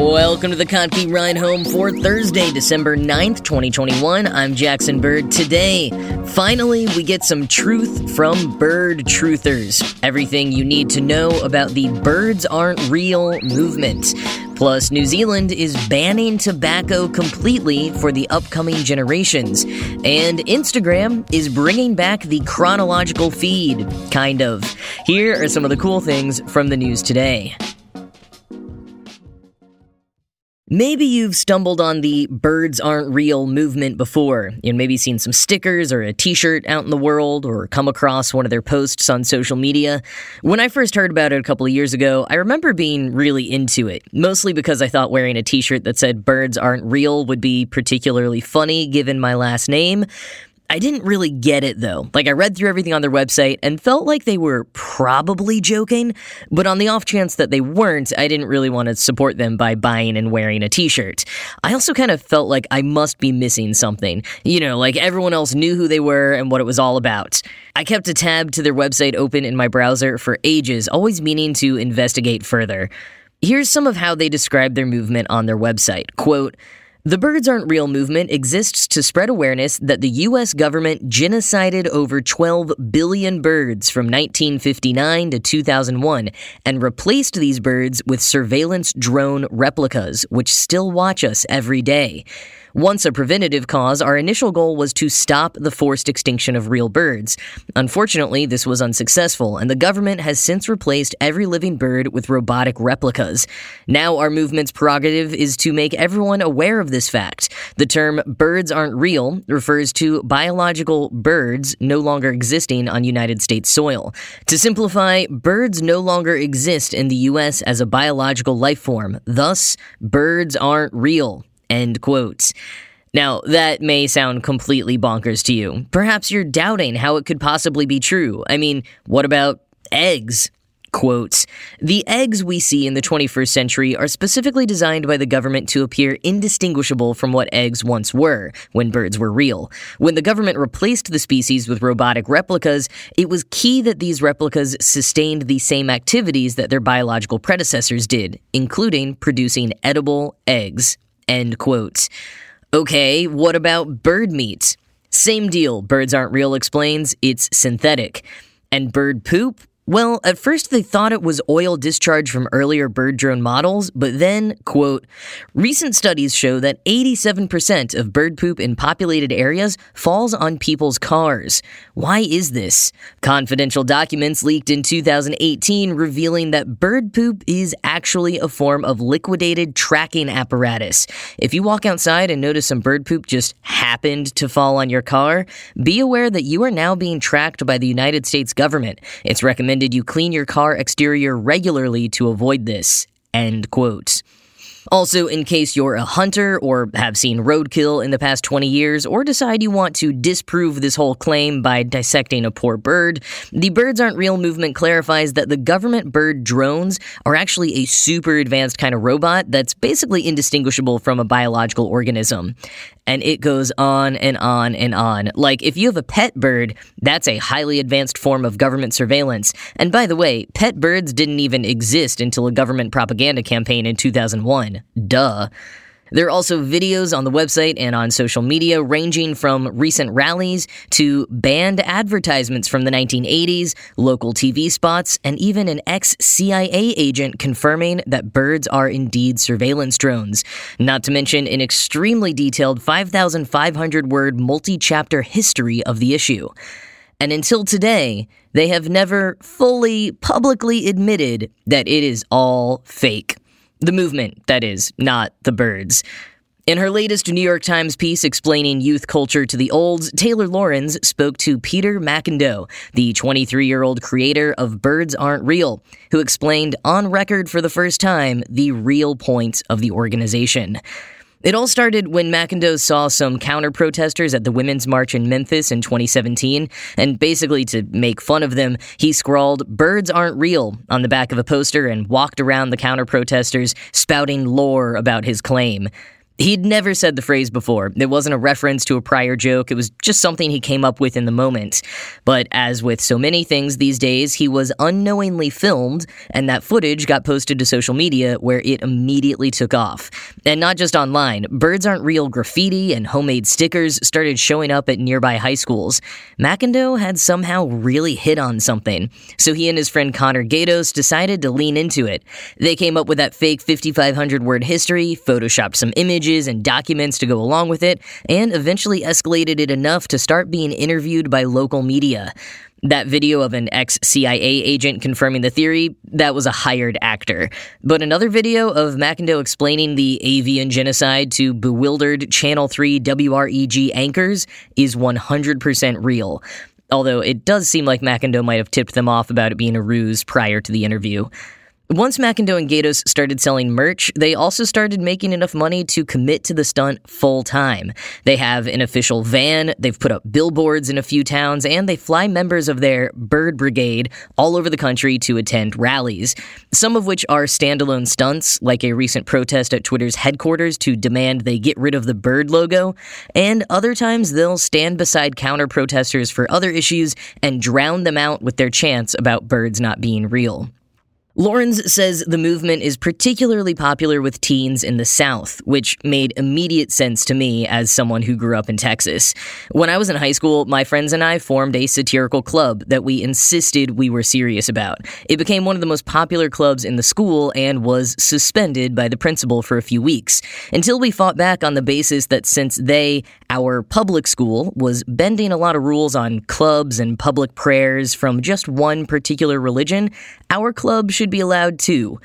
Welcome to the Kottke Ride Home for Thursday, December 9th, 2021. I'm Jackson Bird. Today, finally, we get some truth from bird truthers. Everything you need to know about the Birds Aren't Real movement. Plus, New Zealand is banning tobacco completely for the upcoming generations. And Instagram is bringing back the chronological feed, kind of. Here are some of the cool things from the news today. Maybe you've stumbled on the birds aren't real movement before. Know, maybe seen some stickers or a t shirt out in the world or come across one of their posts on social media. When I first heard about it a couple of years ago, I remember being really into it, mostly because I thought wearing a t shirt that said birds aren't real would be particularly funny given my last name. I didn't really get it though. Like, I read through everything on their website and felt like they were probably joking, but on the off chance that they weren't, I didn't really want to support them by buying and wearing a t shirt. I also kind of felt like I must be missing something. You know, like everyone else knew who they were and what it was all about. I kept a tab to their website open in my browser for ages, always meaning to investigate further. Here's some of how they describe their movement on their website. Quote, the Birds Aren't Real movement exists to spread awareness that the U.S. government genocided over 12 billion birds from 1959 to 2001 and replaced these birds with surveillance drone replicas, which still watch us every day. Once a preventative cause, our initial goal was to stop the forced extinction of real birds. Unfortunately, this was unsuccessful, and the government has since replaced every living bird with robotic replicas. Now, our movement's prerogative is to make everyone aware of this fact. The term birds aren't real refers to biological birds no longer existing on United States soil. To simplify, birds no longer exist in the U.S. as a biological life form. Thus, birds aren't real. End quote. Now, that may sound completely bonkers to you. Perhaps you're doubting how it could possibly be true. I mean, what about eggs? Quotes The eggs we see in the 21st century are specifically designed by the government to appear indistinguishable from what eggs once were, when birds were real. When the government replaced the species with robotic replicas, it was key that these replicas sustained the same activities that their biological predecessors did, including producing edible eggs. End quote. Okay, what about bird meat? Same deal, Birds Aren't Real explains, it's synthetic. And bird poop? Well, at first they thought it was oil discharge from earlier bird drone models, but then, quote, recent studies show that 87% of bird poop in populated areas falls on people's cars. Why is this? Confidential documents leaked in 2018 revealing that bird poop is actually a form of liquidated tracking apparatus. If you walk outside and notice some bird poop just happened to fall on your car, be aware that you are now being tracked by the United States government. It's recommended recommended you clean your car exterior regularly to avoid this. End quote. Also, in case you're a hunter or have seen roadkill in the past 20 years or decide you want to disprove this whole claim by dissecting a poor bird, the Birds Aren't Real movement clarifies that the government bird drones are actually a super advanced kind of robot that's basically indistinguishable from a biological organism and it goes on and on and on. Like, if you have a pet bird, that's a highly advanced form of government surveillance. And by the way, pet birds didn't even exist until a government propaganda campaign in 2001. Duh. There are also videos on the website and on social media ranging from recent rallies to banned advertisements from the 1980s, local TV spots, and even an ex CIA agent confirming that birds are indeed surveillance drones. Not to mention an extremely detailed 5,500 word multi chapter history of the issue. And until today, they have never fully publicly admitted that it is all fake. The movement, that is, not the birds. In her latest New York Times piece explaining youth culture to the olds, Taylor Lorenz spoke to Peter McIndoe, the 23 year old creator of Birds Aren't Real, who explained on record for the first time the real point of the organization. It all started when McIndoe saw some counter protesters at the Women's March in Memphis in 2017, and basically to make fun of them, he scrawled, Birds aren't real, on the back of a poster and walked around the counter protesters, spouting lore about his claim. He'd never said the phrase before. It wasn't a reference to a prior joke, it was just something he came up with in the moment. But as with so many things these days, he was unknowingly filmed, and that footage got posted to social media where it immediately took off. And not just online, birds aren't real graffiti and homemade stickers started showing up at nearby high schools. McIndoe had somehow really hit on something, so he and his friend Connor Gaydos decided to lean into it. They came up with that fake 5,500 word history, photoshopped some images, images and documents to go along with it, and eventually escalated it enough to start being interviewed by local media. That video of an ex CIA agent confirming the theory, that was a hired actor. But another video of McIndoe explaining the avian genocide to bewildered Channel 3 WREG anchors is 100% real. Although it does seem like McIndoe might have tipped them off about it being a ruse prior to the interview. Once McIndoe and Gaydos started selling merch, they also started making enough money to commit to the stunt full time. They have an official van, they've put up billboards in a few towns, and they fly members of their Bird Brigade all over the country to attend rallies, some of which are standalone stunts, like a recent protest at Twitter's headquarters to demand they get rid of the bird logo, and other times they'll stand beside counter protesters for other issues and drown them out with their chants about birds not being real. Lorenz says the movement is particularly popular with teens in the South, which made immediate sense to me as someone who grew up in Texas. When I was in high school, my friends and I formed a satirical club that we insisted we were serious about. It became one of the most popular clubs in the school and was suspended by the principal for a few weeks, until we fought back on the basis that since they, our public school, was bending a lot of rules on clubs and public prayers from just one particular religion, our club should be allowed too.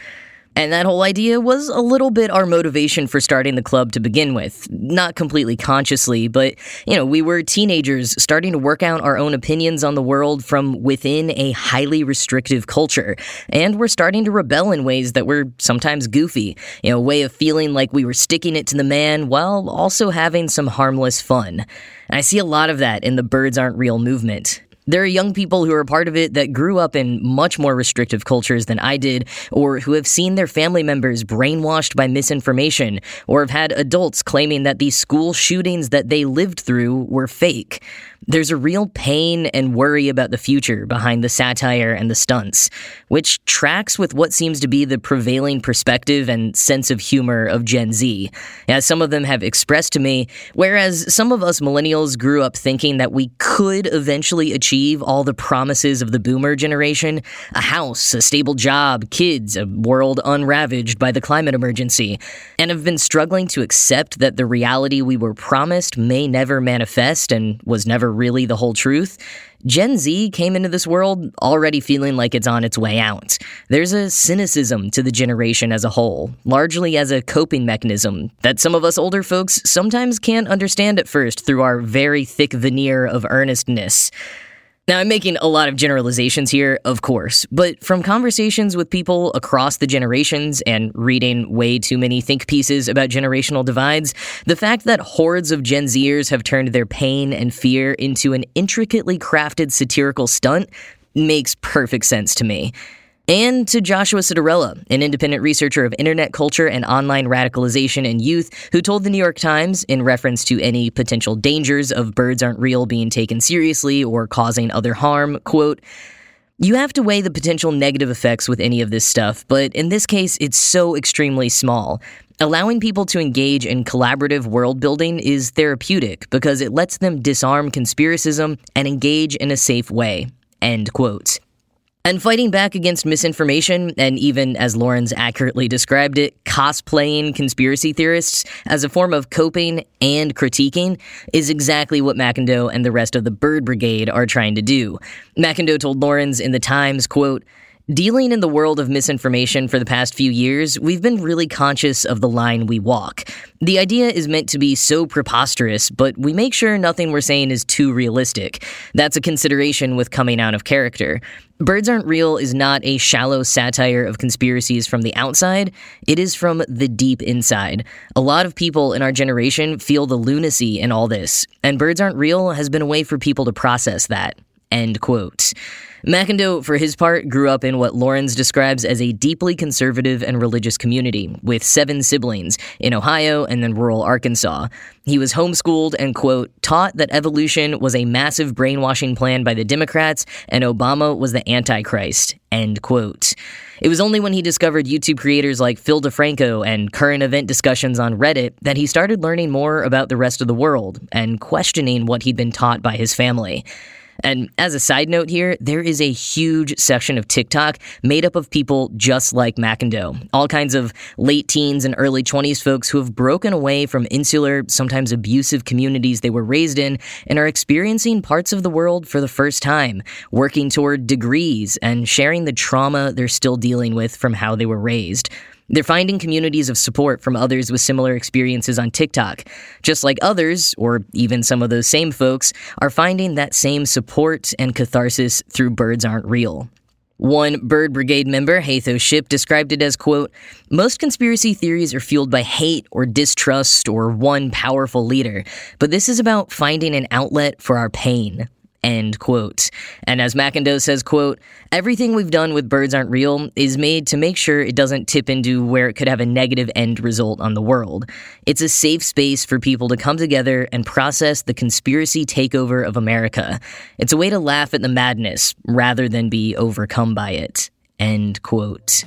And that whole idea was a little bit our motivation for starting the club to begin with. Not completely consciously, but, you know, we were teenagers starting to work out our own opinions on the world from within a highly restrictive culture. And we're starting to rebel in ways that were sometimes goofy. You know, a way of feeling like we were sticking it to the man while also having some harmless fun. And I see a lot of that in the Birds Aren't Real movement. There are young people who are part of it that grew up in much more restrictive cultures than I did, or who have seen their family members brainwashed by misinformation, or have had adults claiming that the school shootings that they lived through were fake. There's a real pain and worry about the future behind the satire and the stunts, which tracks with what seems to be the prevailing perspective and sense of humor of Gen Z, as some of them have expressed to me, whereas some of us millennials grew up thinking that we could eventually achieve all the promises of the boomer generation a house, a stable job, kids, a world unravaged by the climate emergency, and have been struggling to accept that the reality we were promised may never manifest and was never really the whole truth, Gen Z came into this world already feeling like it's on its way out. There's a cynicism to the generation as a whole, largely as a coping mechanism that some of us older folks sometimes can't understand at first through our very thick veneer of earnestness. Now, I'm making a lot of generalizations here, of course, but from conversations with people across the generations and reading way too many think pieces about generational divides, the fact that hordes of Gen Zers have turned their pain and fear into an intricately crafted satirical stunt makes perfect sense to me and to Joshua Citarella, an independent researcher of internet culture and online radicalization in youth, who told the New York Times, in reference to any potential dangers of birds aren't real being taken seriously or causing other harm, quote, you have to weigh the potential negative effects with any of this stuff, but in this case, it's so extremely small. Allowing people to engage in collaborative world building is therapeutic because it lets them disarm conspiracism and engage in a safe way. End quote. And fighting back against misinformation, and even as Lorenz accurately described it, cosplaying conspiracy theorists as a form of coping and critiquing, is exactly what McIndoe and the rest of the Bird Brigade are trying to do. McIndoe told Lorenz in the Times, quote, Dealing in the world of misinformation for the past few years, we've been really conscious of the line we walk. The idea is meant to be so preposterous, but we make sure nothing we're saying is too realistic. That's a consideration with coming out of character. Birds Aren't Real is not a shallow satire of conspiracies from the outside, it is from the deep inside. A lot of people in our generation feel the lunacy in all this, and Birds Aren't Real has been a way for people to process that. End quote. McIndoe, for his part, grew up in what Lorenz describes as a deeply conservative and religious community, with seven siblings in Ohio and then rural Arkansas. He was homeschooled and, quote, taught that evolution was a massive brainwashing plan by the Democrats and Obama was the Antichrist, end quote. It was only when he discovered YouTube creators like Phil DeFranco and current event discussions on Reddit that he started learning more about the rest of the world and questioning what he'd been taught by his family. And as a side note here, there is a huge section of TikTok made up of people just like McIndoe. All kinds of late teens and early 20s folks who have broken away from insular, sometimes abusive communities they were raised in and are experiencing parts of the world for the first time, working toward degrees and sharing the trauma they're still dealing with from how they were raised. They're finding communities of support from others with similar experiences on TikTok, just like others, or even some of those same folks, are finding that same support and catharsis through Birds Aren't Real. One Bird Brigade member, Hatho Ship, described it as, quote, Most conspiracy theories are fueled by hate or distrust or one powerful leader, but this is about finding an outlet for our pain. End quote. And as McIndoe says, quote, everything we've done with Birds Aren't Real is made to make sure it doesn't tip into where it could have a negative end result on the world. It's a safe space for people to come together and process the conspiracy takeover of America. It's a way to laugh at the madness rather than be overcome by it. End quote.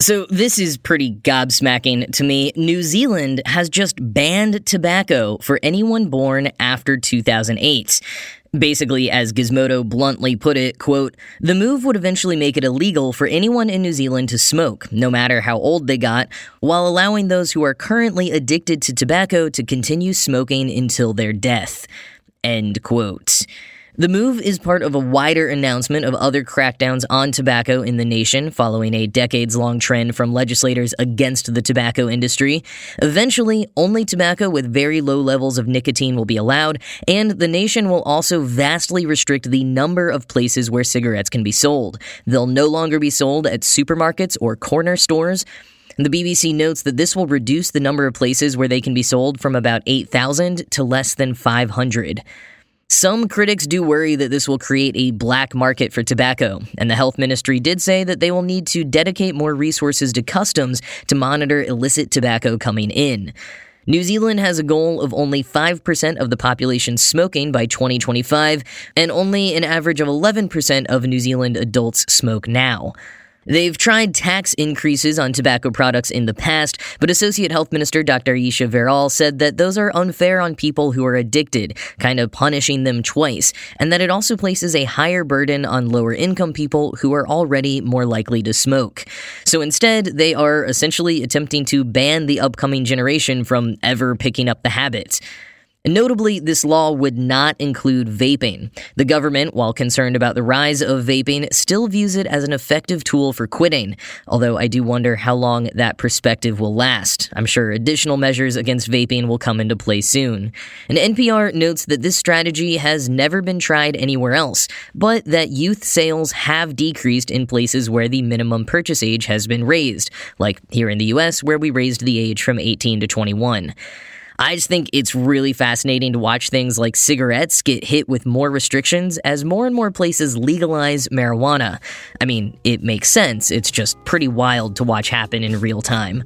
So, this is pretty gobsmacking to me. New Zealand has just banned tobacco for anyone born after 2008. Basically, as Gizmodo bluntly put it, quote, the move would eventually make it illegal for anyone in New Zealand to smoke, no matter how old they got, while allowing those who are currently addicted to tobacco to continue smoking until their death. End quote. The move is part of a wider announcement of other crackdowns on tobacco in the nation following a decades long trend from legislators against the tobacco industry. Eventually, only tobacco with very low levels of nicotine will be allowed, and the nation will also vastly restrict the number of places where cigarettes can be sold. They'll no longer be sold at supermarkets or corner stores. The BBC notes that this will reduce the number of places where they can be sold from about 8,000 to less than 500. Some critics do worry that this will create a black market for tobacco, and the health ministry did say that they will need to dedicate more resources to customs to monitor illicit tobacco coming in. New Zealand has a goal of only 5% of the population smoking by 2025, and only an average of 11% of New Zealand adults smoke now. They've tried tax increases on tobacco products in the past, but Associate Health Minister Dr. Ayesha Verrall said that those are unfair on people who are addicted, kind of punishing them twice, and that it also places a higher burden on lower income people who are already more likely to smoke. So instead, they are essentially attempting to ban the upcoming generation from ever picking up the habit. Notably, this law would not include vaping. The government, while concerned about the rise of vaping, still views it as an effective tool for quitting, although I do wonder how long that perspective will last. I'm sure additional measures against vaping will come into play soon. And NPR notes that this strategy has never been tried anywhere else, but that youth sales have decreased in places where the minimum purchase age has been raised, like here in the US, where we raised the age from 18 to 21. I just think it's really fascinating to watch things like cigarettes get hit with more restrictions as more and more places legalize marijuana. I mean, it makes sense, it's just pretty wild to watch happen in real time.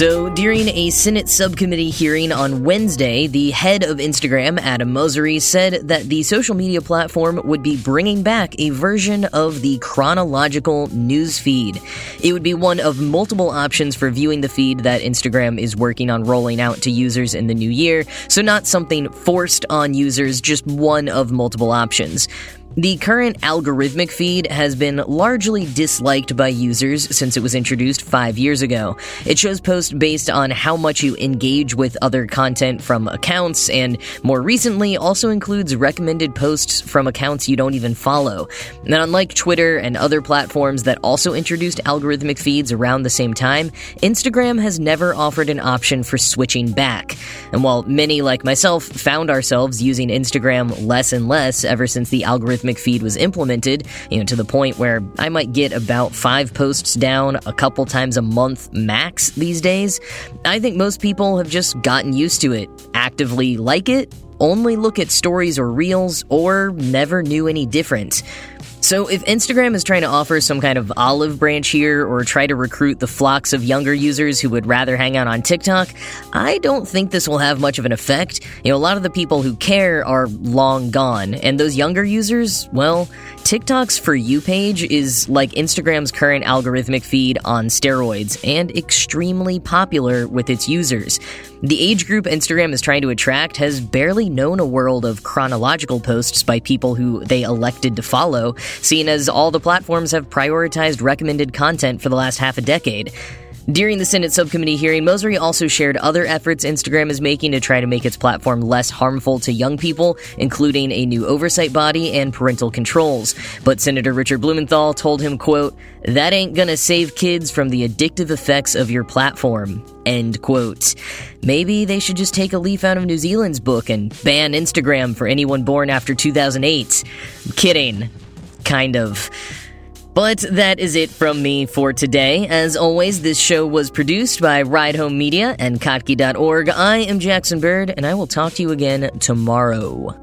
So, during a Senate subcommittee hearing on Wednesday, the head of Instagram, Adam Mosseri, said that the social media platform would be bringing back a version of the chronological news feed. It would be one of multiple options for viewing the feed that Instagram is working on rolling out to users in the new year, so not something forced on users, just one of multiple options. The current algorithmic feed has been largely disliked by users since it was introduced five years ago. It shows posts based on how much you engage with other content from accounts, and more recently also includes recommended posts from accounts you don't even follow. And unlike Twitter and other platforms that also introduced algorithmic feeds around the same time, Instagram has never offered an option for switching back. And while many, like myself, found ourselves using Instagram less and less ever since the algorithm algorithmic feed was implemented, you know, to the point where I might get about five posts down a couple times a month max these days, I think most people have just gotten used to it, actively like it, only look at stories or reels, or never knew any different. So, if Instagram is trying to offer some kind of olive branch here or try to recruit the flocks of younger users who would rather hang out on TikTok, I don't think this will have much of an effect. You know, a lot of the people who care are long gone, and those younger users, well, TikTok's For You page is like Instagram's current algorithmic feed on steroids and extremely popular with its users. The age group Instagram is trying to attract has barely known a world of chronological posts by people who they elected to follow, seeing as all the platforms have prioritized recommended content for the last half a decade. During the Senate subcommittee hearing, Mosseri also shared other efforts Instagram is making to try to make its platform less harmful to young people, including a new oversight body and parental controls. But Senator Richard Blumenthal told him, quote, that ain't gonna save kids from the addictive effects of your platform, end quote. Maybe they should just take a leaf out of New Zealand's book and ban Instagram for anyone born after 2008. kidding. Kind of. But that is it from me for today. As always, this show was produced by Ride Home Media and Kottke.org. I am Jackson Bird, and I will talk to you again tomorrow.